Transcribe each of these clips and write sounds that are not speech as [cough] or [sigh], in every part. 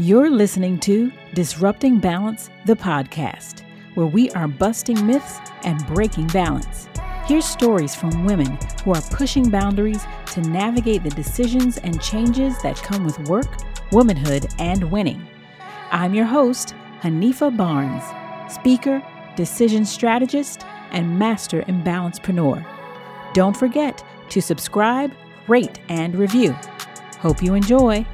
You're listening to Disrupting Balance, the podcast, where we are busting myths and breaking balance. Hear stories from women who are pushing boundaries to navigate the decisions and changes that come with work, womanhood, and winning. I'm your host, Hanifa Barnes, speaker, decision strategist, and master imbalancepreneur. Don't forget to subscribe, rate, and review. Hope you enjoy.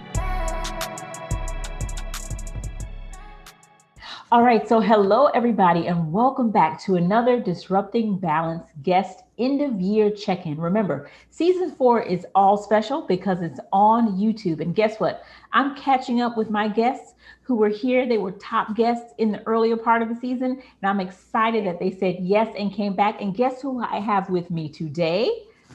All right, so hello, everybody, and welcome back to another Disrupting Balance guest end of year check in. Remember, season four is all special because it's on YouTube. And guess what? I'm catching up with my guests who were here. They were top guests in the earlier part of the season. And I'm excited that they said yes and came back. And guess who I have with me today?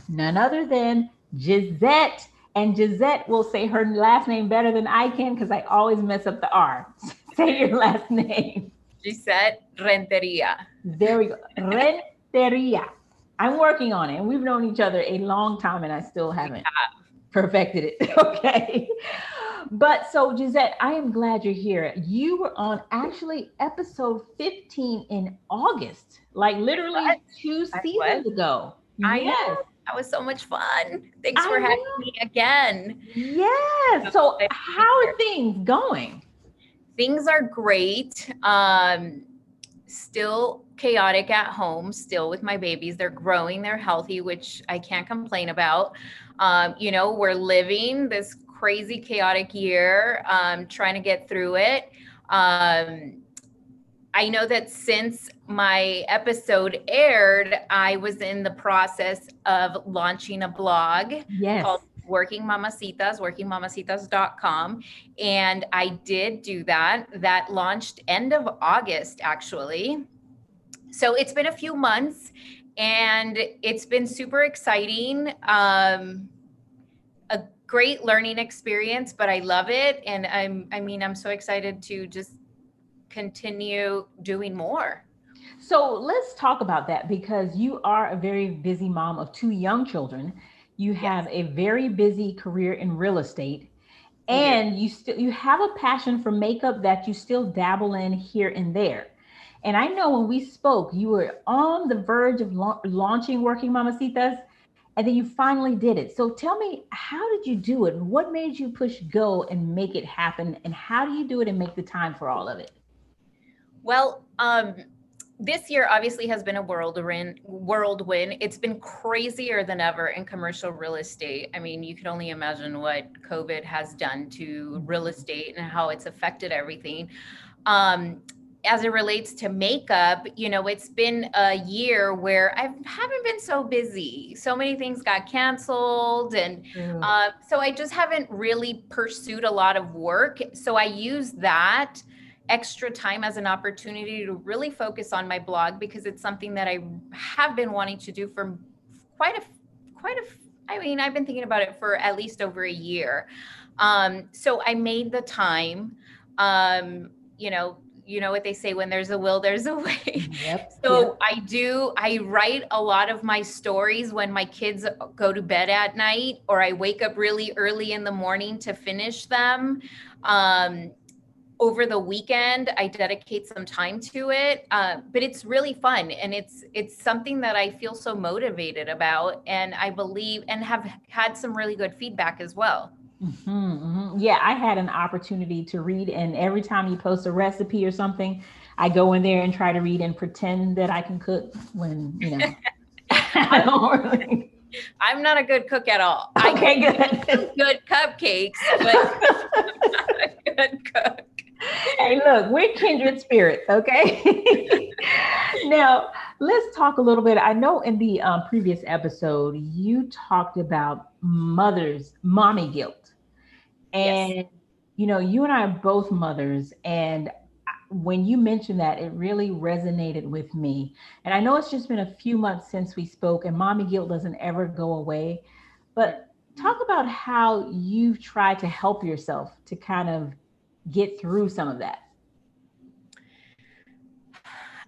None other than Gisette. And Gisette will say her last name better than I can because I always mess up the R. [laughs] Say your last name. Gisette Renteria. There we go. Renteria. I'm working on it. And we've known each other a long time and I still haven't perfected it. [laughs] okay. But so, Gisette, I am glad you're here. You were on actually episode 15 in August, like literally what? two seasons ago. I yes. know. That was so much fun. Thanks I for know. having me again. Yes. So, how are things going? Things are great. Um, still chaotic at home, still with my babies. They're growing, they're healthy, which I can't complain about. Um, you know, we're living this crazy, chaotic year, um, trying to get through it. Um, I know that since my episode aired, I was in the process of launching a blog yes. called Working Mamacitas, workingmamacitas.com. And I did do that. That launched end of August, actually. So it's been a few months and it's been super exciting. Um, a great learning experience, but I love it. And I'm, I mean, I'm so excited to just continue doing more. So let's talk about that because you are a very busy mom of two young children you have yes. a very busy career in real estate and you still you have a passion for makeup that you still dabble in here and there. And i know when we spoke you were on the verge of la- launching working mamacitas and then you finally did it. So tell me how did you do it? What made you push go and make it happen? And how do you do it and make the time for all of it? Well um this year obviously has been a whirlwind whirlwind it's been crazier than ever in commercial real estate i mean you can only imagine what covid has done to real estate and how it's affected everything um, as it relates to makeup, you know, it's been a year where I haven't been so busy. So many things got canceled. And mm. uh, so I just haven't really pursued a lot of work. So I use that extra time as an opportunity to really focus on my blog because it's something that I have been wanting to do for quite a quite a I mean I've been thinking about it for at least over a year. Um, so I made the time. Um, you know, you know what they say when there's a will there's a [laughs] way yep, so yep. i do i write a lot of my stories when my kids go to bed at night or i wake up really early in the morning to finish them um, over the weekend i dedicate some time to it uh, but it's really fun and it's it's something that i feel so motivated about and i believe and have had some really good feedback as well mm-hmm, mm-hmm. yeah i had an opportunity to read and every time you post a recipe or something i go in there and try to read and pretend that i can cook when you know [laughs] i don't really [laughs] I'm not a good cook at all. Okay, I can good. Good cupcakes, but [laughs] I'm not a good cook hey, look, we're kindred spirits, okay? [laughs] now, let's talk a little bit. I know in the um, previous episode, you talked about mothers, mommy guilt. And, yes. you know, you and I are both mothers. And when you mentioned that, it really resonated with me. And I know it's just been a few months since we spoke, and mommy guilt doesn't ever go away. But talk about how you've tried to help yourself to kind of get through some of that?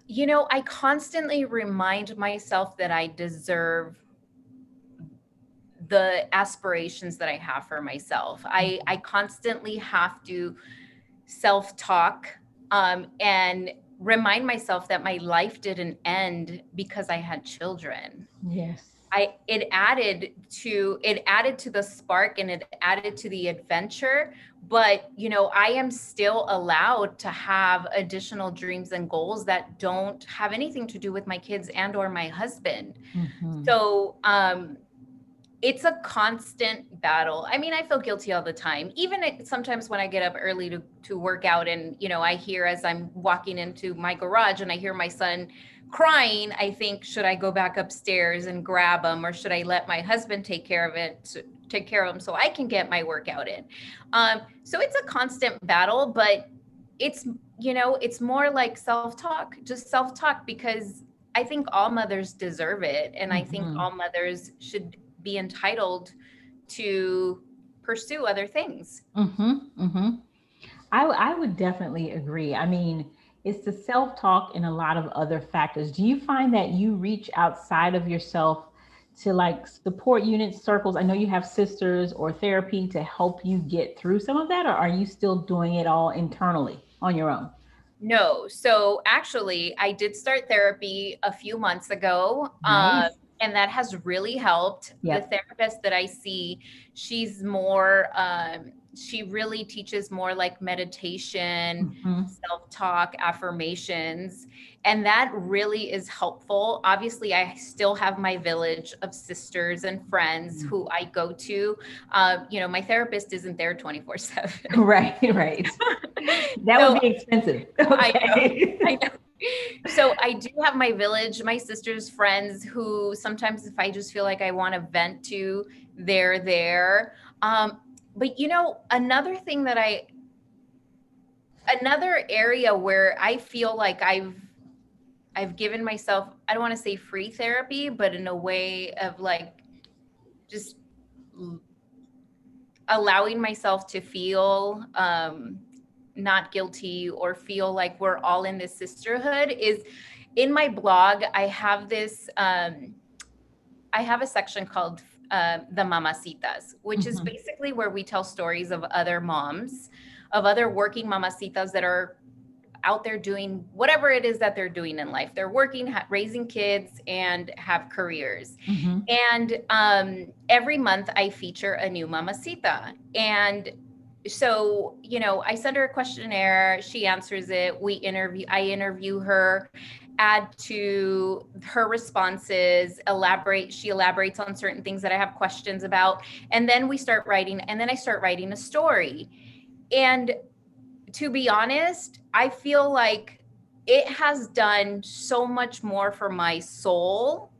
You know, I constantly remind myself that I deserve the aspirations that I have for myself. I, mm-hmm. I constantly have to self talk um, and remind myself that my life didn't end because I had children. Yes. I it added to it added to the spark and it added to the adventure but you know I am still allowed to have additional dreams and goals that don't have anything to do with my kids and or my husband mm-hmm. so um it's a constant battle. I mean, I feel guilty all the time. Even it, sometimes when I get up early to to work out and, you know, I hear as I'm walking into my garage and I hear my son crying, I think should I go back upstairs and grab him or should I let my husband take care of it? take care of him so I can get my workout in. Um, so it's a constant battle, but it's you know, it's more like self-talk, just self-talk because I think all mothers deserve it and. I think mm-hmm. all mothers should be entitled to pursue other things. Mm-hmm, mm-hmm. I, I would definitely agree. I mean, it's the self talk and a lot of other factors. Do you find that you reach outside of yourself to like support unit circles? I know you have sisters or therapy to help you get through some of that, or are you still doing it all internally on your own? No. So actually, I did start therapy a few months ago. Nice. Um, and that has really helped yep. the therapist that i see she's more um, she really teaches more like meditation mm-hmm. self-talk affirmations and that really is helpful obviously i still have my village of sisters and friends mm-hmm. who i go to uh, you know my therapist isn't there 24 7 [laughs] right right [laughs] that so, would be expensive [laughs] okay. I know, I know so I do have my village, my sister's friends who sometimes if I just feel like I want to vent to, they're there. Um, but you know, another thing that I another area where I feel like I've I've given myself, I don't want to say free therapy, but in a way of like just allowing myself to feel um, not guilty or feel like we're all in this sisterhood is in my blog i have this um, i have a section called uh, the mamacitas which mm-hmm. is basically where we tell stories of other moms of other working mamacitas that are out there doing whatever it is that they're doing in life. They're working, ha- raising kids, and have careers. Mm-hmm. And um, every month I feature a new mamacita. And so you know i send her a questionnaire she answers it we interview i interview her add to her responses elaborate she elaborates on certain things that i have questions about and then we start writing and then i start writing a story. And to be honest i feel like it has done so much more for my soul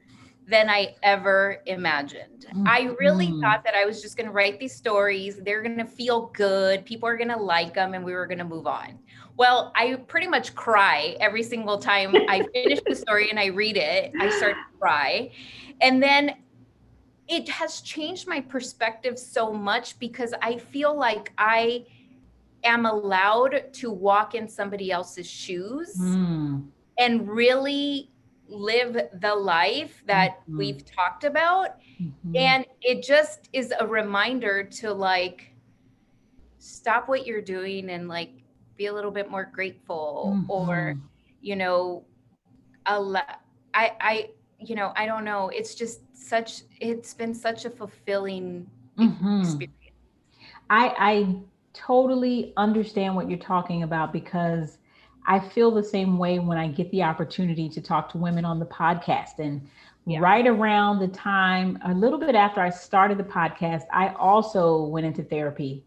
than I ever imagined. Mm-hmm. I really mm-hmm. thought that I was just going to write these stories. They're going to feel good. People are going to like them and we were going to move on. Well, I pretty much cry every single time I finish the story and I read it. I start to cry. And then it has changed my perspective so much because I feel like I am allowed to walk in somebody else's shoes mm. and really live the life that mm-hmm. we've talked about mm-hmm. and it just is a reminder to like stop what you're doing and like be a little bit more grateful mm-hmm. or you know i i you know i don't know it's just such it's been such a fulfilling mm-hmm. experience i i totally understand what you're talking about because I feel the same way when I get the opportunity to talk to women on the podcast. And yeah. right around the time, a little bit after I started the podcast, I also went into therapy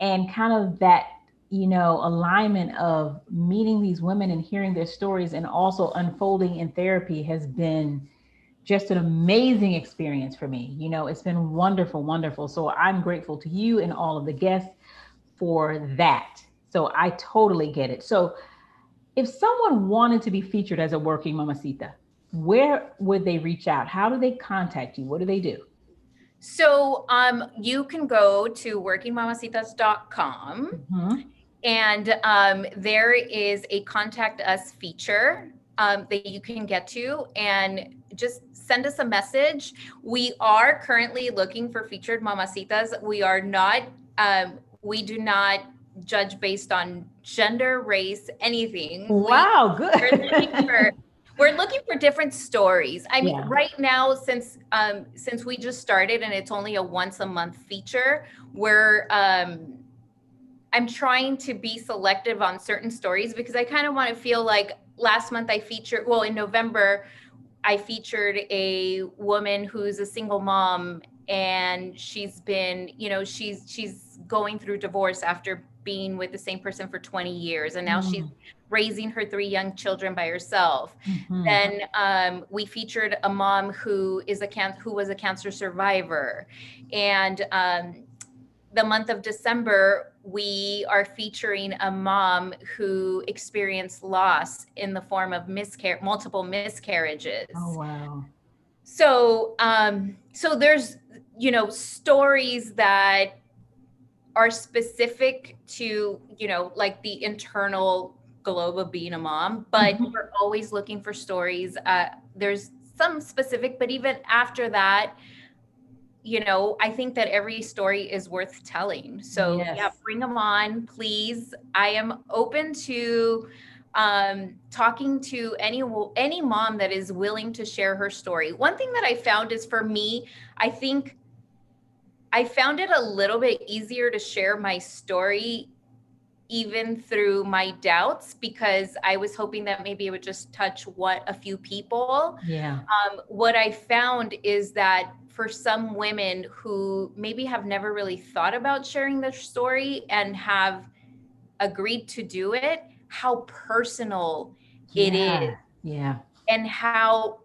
and kind of that, you know, alignment of meeting these women and hearing their stories and also unfolding in therapy has been just an amazing experience for me. You know, it's been wonderful, wonderful. So I'm grateful to you and all of the guests for that. So I totally get it. So if someone wanted to be featured as a working mamacita, where would they reach out? How do they contact you? What do they do? So um, you can go to workingmamacitas.com mm-hmm. and um, there is a contact us feature um, that you can get to and just send us a message. We are currently looking for featured mamacitas. We are not, um, we do not judge based on gender, race, anything. Wow, we, good. We're looking, for, we're looking for different stories. I mean, yeah. right now, since um, since we just started and it's only a once a month feature, we're um, I'm trying to be selective on certain stories because I kind of want to feel like last month I featured, well, in November, I featured a woman who's a single mom and she's been, you know, she's she's going through divorce after being with the same person for 20 years and now mm. she's raising her three young children by herself mm-hmm. then um, we featured a mom who is a can who was a cancer survivor and um, the month of december we are featuring a mom who experienced loss in the form of miscarriage, multiple miscarriages. Oh wow! So, um, so there's you know stories that are specific to you know like the internal globe of being a mom, but mm-hmm. we're always looking for stories. Uh, there's some specific, but even after that you know, I think that every story is worth telling. So yes. yeah, bring them on, please. I am open to um, talking to any any mom that is willing to share her story. One thing that I found is for me, I think I found it a little bit easier to share my story even through my doubts because I was hoping that maybe it would just touch what a few people. Yeah. Um, what I found is that for some women who maybe have never really thought about sharing their story and have agreed to do it, how personal yeah. it is. Yeah. And how,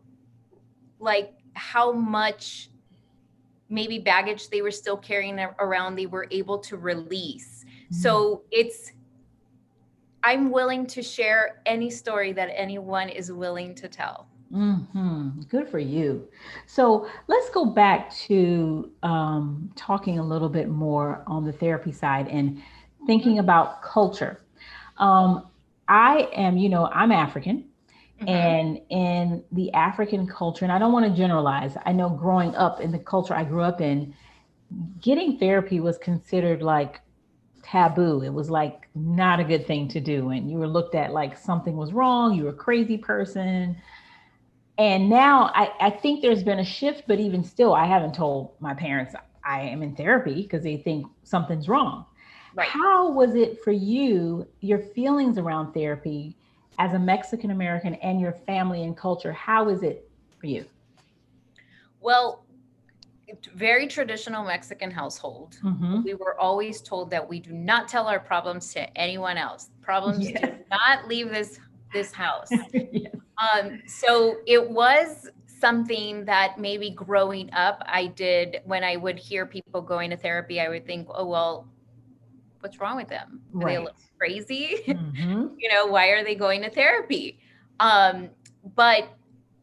like, how much maybe baggage they were still carrying around they were able to release. Mm-hmm. So it's, I'm willing to share any story that anyone is willing to tell. Mm-hmm. Good for you. So let's go back to um, talking a little bit more on the therapy side and thinking mm-hmm. about culture. Um, I am, you know, I'm African. Mm-hmm. And in the African culture, and I don't want to generalize, I know growing up in the culture I grew up in, getting therapy was considered like taboo. It was like not a good thing to do. And you were looked at like something was wrong, you were a crazy person and now I, I think there's been a shift, but even still, I haven't told my parents I am in therapy because they think something's wrong. Right. How was it for you, your feelings around therapy as a Mexican American and your family and culture? How is it for you? Well, very traditional Mexican household. Mm-hmm. We were always told that we do not tell our problems to anyone else. Problems yes. do not leave this this house. [laughs] yes. Um, so it was something that maybe growing up I did when I would hear people going to therapy, I would think, oh, well, what's wrong with them? Are right. they look crazy? Mm-hmm. [laughs] you know, why are they going to therapy? Um, but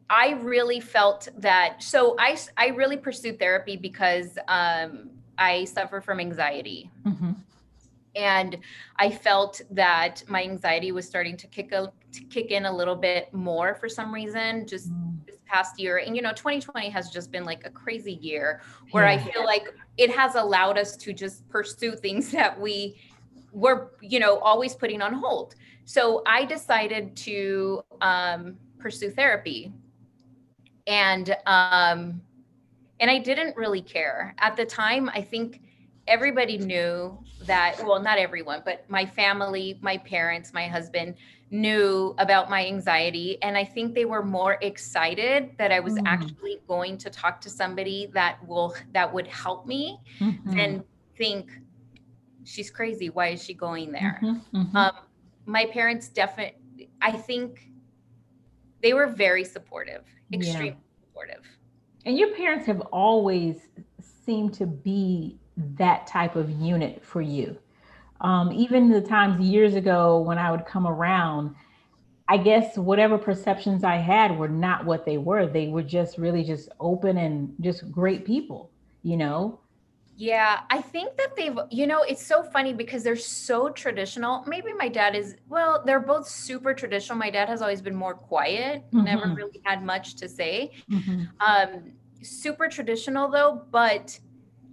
I really felt that. So I, I really pursued therapy because um, I suffer from anxiety. Mm-hmm and I felt that my anxiety was starting to kick a to kick in a little bit more for some reason just mm. Past year. And you know, 2020 has just been like a crazy year where yeah. I feel like it has allowed us to just pursue things [laughs] that we were, you know, always putting on hold. So I decided to um, pursue therapy, and um, and I didn't really care at the time. I think everybody knew that well not everyone but my family my parents my husband knew about my anxiety and i think they were more excited that i was mm. actually going to talk to somebody that will that would help me mm-hmm. than think she's crazy why is she going there mm-hmm, mm-hmm. Um, my parents definitely i think they were very supportive extremely yeah. supportive and your parents have always seemed to be that type of unit for you. Um, even the times years ago when I would come around, I guess whatever perceptions I had were not what they were. They were just really just open and just great people, you know? Yeah, I think that they've, you know, it's so funny because they're so traditional. Maybe my dad is, well, they're both super traditional. My dad has always been more quiet, mm-hmm. never really had much to say. Mm-hmm. Um, super traditional though, but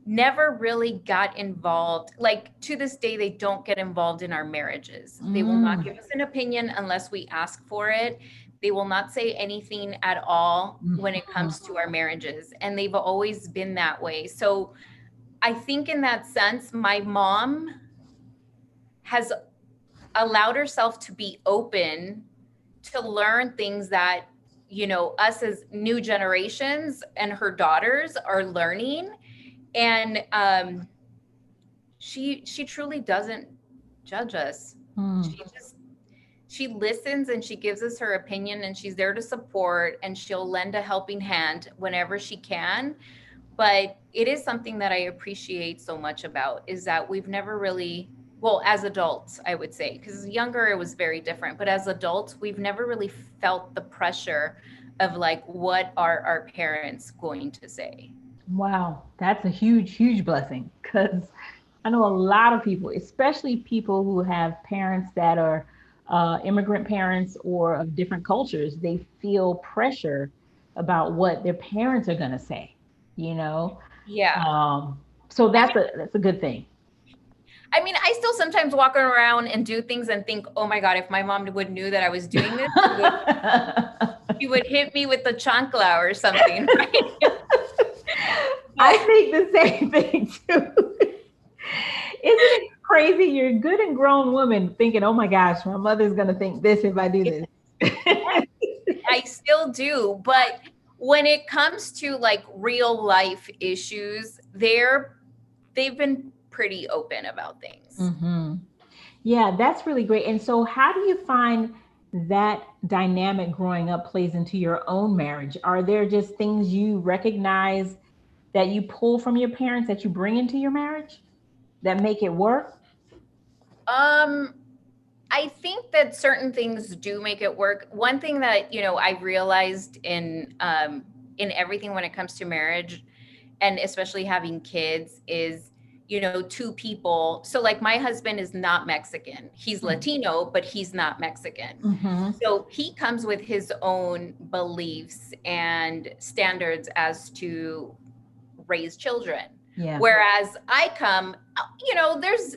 never really got involved. Like to this day, they don't get involved in our marriages. Mm. They will not mm. give us an opinion unless we ask for it. They will not say anything at all mm. when it comes to our marriages. And they've always been that way. So I think, in that sense, my mom has allowed herself to be open to learn things that you know us as new generations and her daughters are learning and um, she she truly doesn't judge us. Hmm. She just she listens and she gives us her opinion and she's there to support and she'll lend a helping hand whenever she can. But it is something that I appreciate so much about is that we've never really well as adults i would say because younger it was very different but as adults we've never really felt the pressure of like what are our parents going to say Wow, that's a huge, huge blessing because I know a lot of people, especially people who have parents that are uh, immigrant parents or of different cultures, they feel pressure about what their parents are going to say, you know? Yeah. Um, so that's a that's a good thing. I mean, I still sometimes walk around and do things and think, oh my God, if my mom would knew that I was doing this, she would, [laughs] she would hit me with the chancla or something. [laughs] Right? I think the same [laughs] thing too. Isn't it crazy? You're a good and grown woman thinking, oh my gosh, my mother's going to think this if I do this. [laughs] I still do. But when it comes to like real life issues, they're, they've been pretty open about things. Mm-hmm. Yeah, that's really great. And so, how do you find that dynamic growing up plays into your own marriage? Are there just things you recognize that you pull from your parents that you bring into your marriage that make it work? Um, I think that certain things do make it work. One thing that you know I realized in um, in everything when it comes to marriage, and especially having kids, is you know two people. So like my husband is not Mexican; he's mm-hmm. Latino, but he's not Mexican. Mm-hmm. So he comes with his own beliefs and standards as to raise children. Yeah. Whereas I come, you know, there's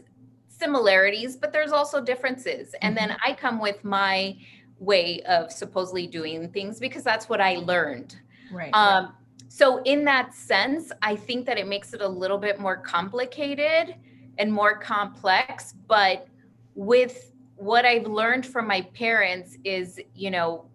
similarities, but there's also differences. And mm-hmm. then I come with my way of supposedly doing things because that's what I learned. Right. Um, so in that sense, I think that it makes it a little bit more complicated and more complex. But with what I've learned from my parents is, you know,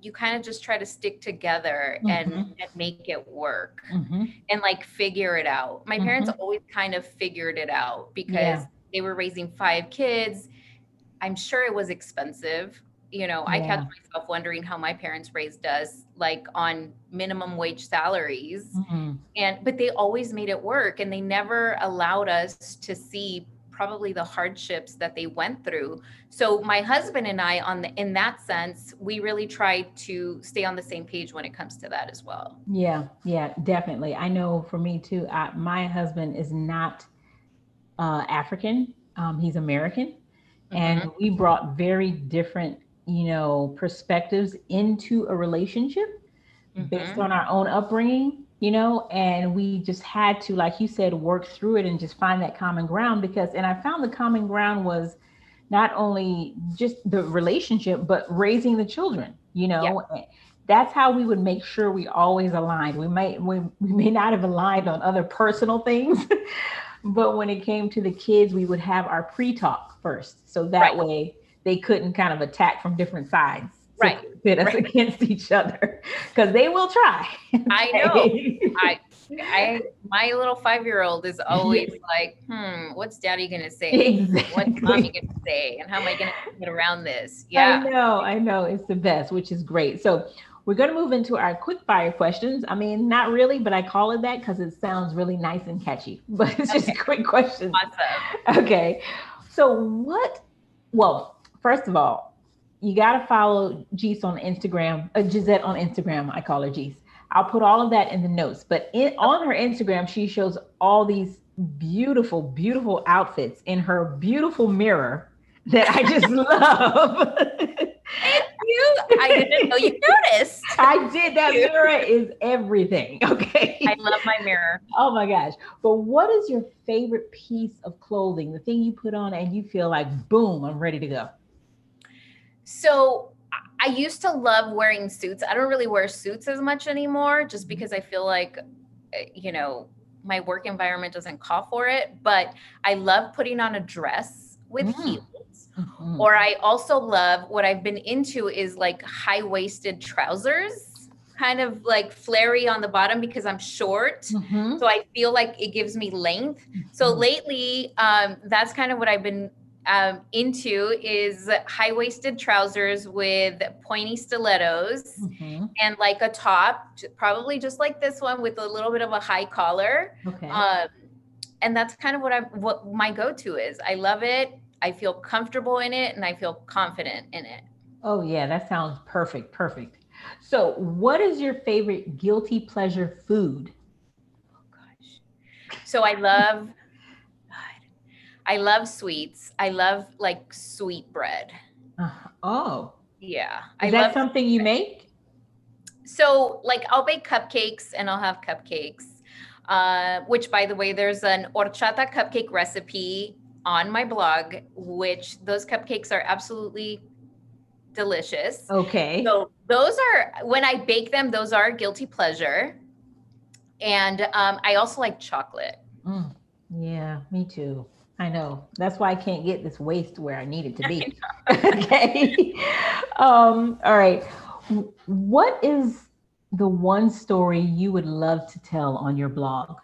you kind of just try to stick together mm-hmm. and, and, make it work mm-hmm. and like figure it out. My mm-hmm. parents always kind of figured it out because yeah. they were raising five kids. I'm sure it was expensive. You know, yeah. I catch myself wondering how my parents raised us like on minimum wage salaries. Mm-hmm. And but they always made it work and they never allowed us to see probably the hardships that they went through. So my husband and I on the in that sense, we really try to stay on the same page when it comes to that as well. Yeah, yeah, definitely. I know for me too, I, my husband is not uh, African. Um, he's American. Mm-hmm. And we brought very different, you know, perspectives into a relationship mm-hmm. based on our own upbringing you know, and we just had to, like you said, work through it and just find that common ground because, and I found the common ground was not only just the relationship, but raising the children, you know. Yeah. Eh, that's how we would make sure we always aligned. We might we, we may not have aligned on other personal things, [laughs] but when it came to the kids, we would have our pre-talk first. So that right. way they couldn't kind of attack from different sides right. pit us right. against each other [laughs] because they will try. I know. I, [laughs] I, my little five year old is always [laughs] like, hmm, what's daddy going to say? Exactly. What's mommy going to say? And how am I going to get around this? Yeah. I know. I know. It's the best, which is great. So, we're going to move into our quick fire questions. I mean, not really, but I call it that because it sounds really nice and catchy. But it's just quick questions. Awesome. Okay. So, what, well, first of all, you got to follow Gis on Instagram, uh, Gisette on Instagram. I call her Gis. I'll put all of that in the notes. But in, on her Instagram, she shows all these beautiful, beautiful outfits in her beautiful mirror that I just [laughs] love. you? I didn't know you noticed. [laughs] I did. That mirror is everything. [laughs] Okay. I love my mirror. Oh my gosh. But what is your favorite piece of clothing? The thing you put on and you feel like, boom, I'm ready to go. So I used to love wearing suits. I don't really wear suits as much anymore just mm-hmm. because I feel like, eh, you know, my work environment doesn't call for it. But I love putting on a dress with mm. heels. Mm-hmm. Or I also love what I've been into is like high waisted trousers, kind of like flary on the bottom because I'm short. Mm-hmm. So I feel like it gives me length. So mm-hmm. lately, um, that's kind of what I've been um, into is high waisted trousers with pointy stilettos mm-hmm. and like a top, probably just like this one with a little bit of a high collar. Okay. Um, and that's kind of what I what my go to is. I love it. I feel comfortable in it and I feel confident in it. Oh yeah, that sounds perfect. Perfect. So, what is your favorite guilty pleasure food? Oh gosh. So I love I love sweets. I love like sweet bread. Uh, oh. Yeah. Is I that something you make? So, like, I'll bake cupcakes and I'll have cupcakes. Uh, which, by the way, there's an horchata cupcake recipe on my blog, which those cupcakes are absolutely delicious. Okay. So those are when I bake them, those are guilty pleasure. And um, I also like chocolate. Mm, yeah, me too. I know. That's why I can't get this waist where I need it to be. [laughs] [laughs] okay. um, all right. What is the one story you would love to tell on your blog?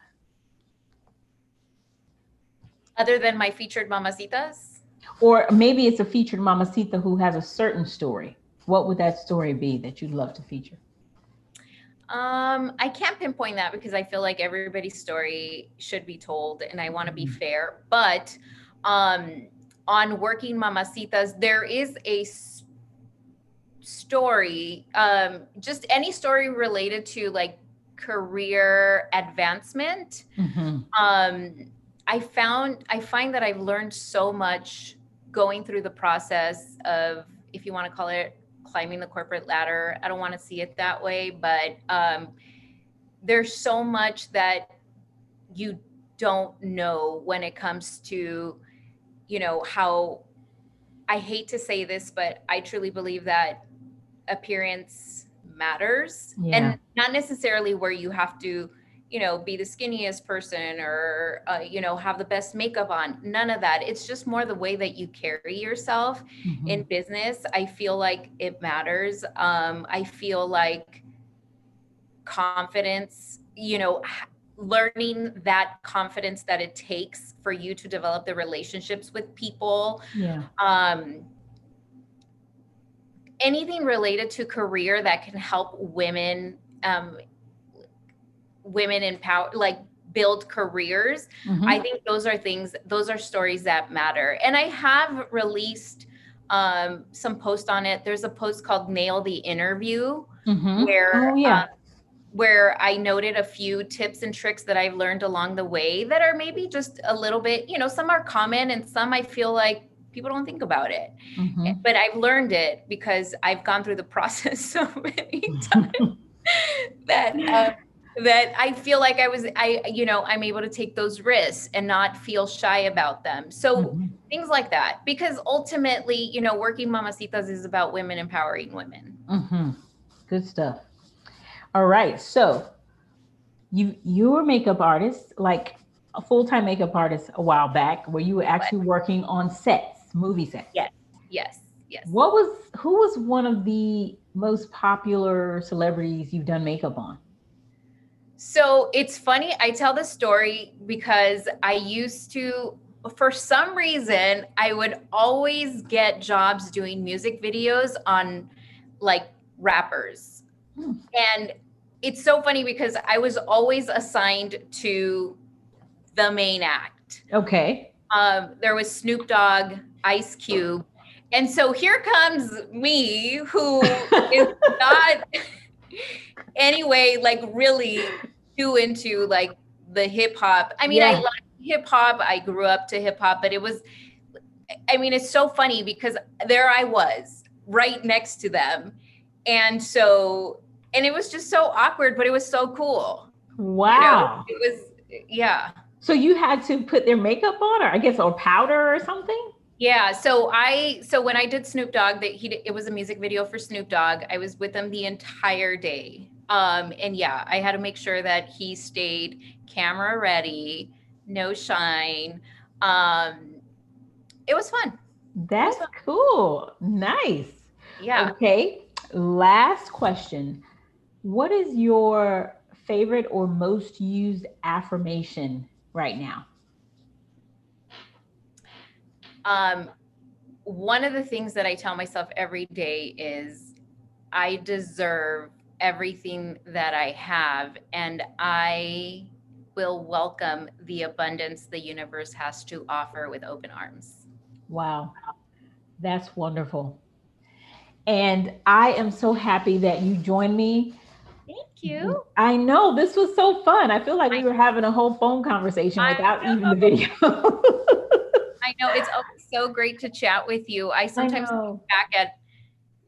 Other than my featured mamacitas? Or maybe it's a featured mamacita who has a certain story. What would that story be that you'd love to feature? Um, I can't pinpoint that because I feel like everybody's story should be told and I want to be mm-hmm. fair. But um, on Working Mamacitas, there is a s- story, um, just any story related to like career advancement. Mm-hmm. Um, I found, I find that I've learned so much going through the process of, if you want to call it climbing the corporate ladder. I don't want to see it that way, but um, there's so much that you don't know when it comes to, you know, how I hate to say this, but I truly believe that appearance matters yeah. and not necessarily where you have to you know, be the skinniest person or, uh, you know, have the best makeup on. None of that. It's just more the way that you carry yourself mm-hmm. in business. I feel like it matters. Um, I feel like confidence, you know, learning that confidence that it takes for you to develop the relationships with people. Yeah. Um, anything related to career that can help women um, women empower like build careers mm-hmm. i think those are things those are stories that matter and i have released um, some post on it there's a post called nail the interview mm-hmm. where oh, yeah. Um, where I noted a few tips and tricks that I've learned along the way that are maybe just a little bit, you know, some are common and some I feel like people don't think about it. Mm-hmm. But I've learned it because I've gone through the [laughs] process so many [laughs] times [laughs] that um, that I feel like I was I you know I'm able to take those risks and not feel shy about them. So mm-hmm. things like that because ultimately, you know, working mamacitas is about women empowering women. Mm-hmm. Good stuff. All right. So you you were makeup artist like a full-time makeup artist a while back where you were actually working on sets, movie sets. Yes. Yes. Yes. What was who was one of the most popular celebrities you've done makeup on? So it's funny. I tell the story because I used to, for some reason, I would always get jobs doing music videos on like rappers. Hmm. And it's so funny because I was always assigned to the main act. Okay. Um, there was Snoop Dogg, Ice Cube. And so here comes me, who [laughs] is not [laughs] anyway, like really too into like the hip hop. I mean, yeah. I like hip hop. I grew up to hip hop, but it was, I mean, it's so funny because there I was right next to them. And so, and it was just so awkward, but it was so cool. Wow. You know, it was, yeah. So you had to put their makeup on, or I guess, or powder or something? Yeah. So I, so when I did Snoop Dogg, that he, it was a music video for Snoop Dogg. I was with them the entire day. Um, and yeah, I had to make sure that he stayed camera ready, no shine. Um, it was fun. That's was fun. cool. Nice. Yeah. Okay. Last question. What is your favorite or most used affirmation right now? Um, one of the things that I tell myself every day is I deserve everything that I have, and I will welcome the abundance the universe has to offer with open arms. Wow, that's wonderful. And I am so happy that you joined me. Thank you. I know this was so fun. I feel like we were having a whole phone conversation without even the video. [laughs] I know it's so great to chat with you. I sometimes I look back at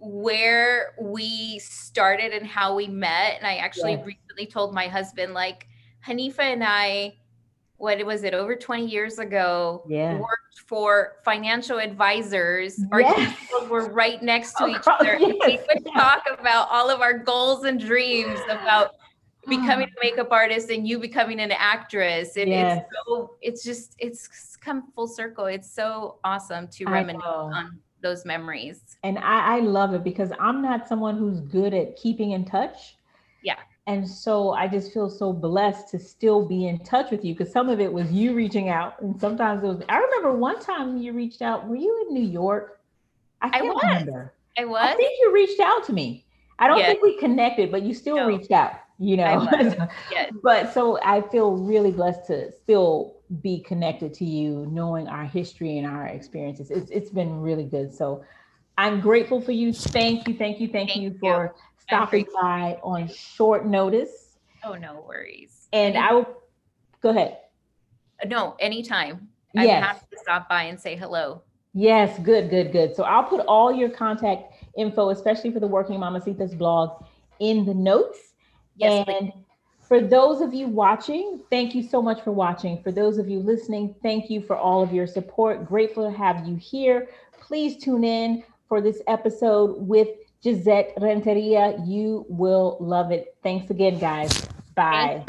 where we started and how we met. And I actually yes. recently told my husband, like, Hanifa and I, what was it, over 20 years ago, yeah. worked for financial advisors. Our yes. were right next to [laughs] oh, each other. Yes. We would talk about all of our goals and dreams about [gasps] becoming a makeup artist and you becoming an actress. And yes. it's so it's just it's come full circle. It's so awesome to reminisce on those memories. And I, I love it because I'm not someone who's good at keeping in touch. Yeah. And so I just feel so blessed to still be in touch with you because some of it was you reaching out, and sometimes it was. I remember one time you reached out. Were you in New York? I can't I was. remember. I was. I think you reached out to me. I don't yes. think we connected, but you still no. reached out. You know. [laughs] yes. But so I feel really blessed to still be connected to you, knowing our history and our experiences. It's it's been really good. So I'm grateful for you. Thank you, thank you, thank, thank you for you. stopping by on short notice. Oh, no worries. And I will go ahead. Uh, no, anytime. I'm happy to stop by and say hello. Yes, good, good, good. So I'll put all your contact info, especially for the Working Mamacitas blog, in the notes. Yes, and please. For those of you watching, thank you so much for watching. For those of you listening, thank you for all of your support. Grateful to have you here. Please tune in for this episode with Gisette Renteria. You will love it. Thanks again, guys. Bye.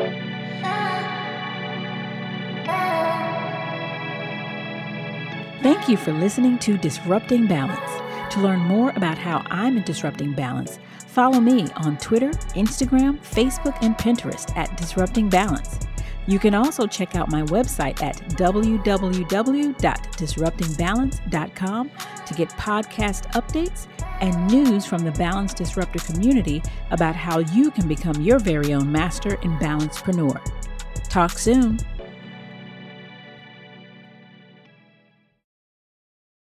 Thank you for listening to Disrupting Balance. To learn more about how I'm in disrupting balance, Follow me on Twitter, Instagram, Facebook, and Pinterest at Disrupting Balance. You can also check out my website at www.disruptingbalance.com to get podcast updates and news from the Balance Disruptor community about how you can become your very own master imbalancepreneur. Talk soon.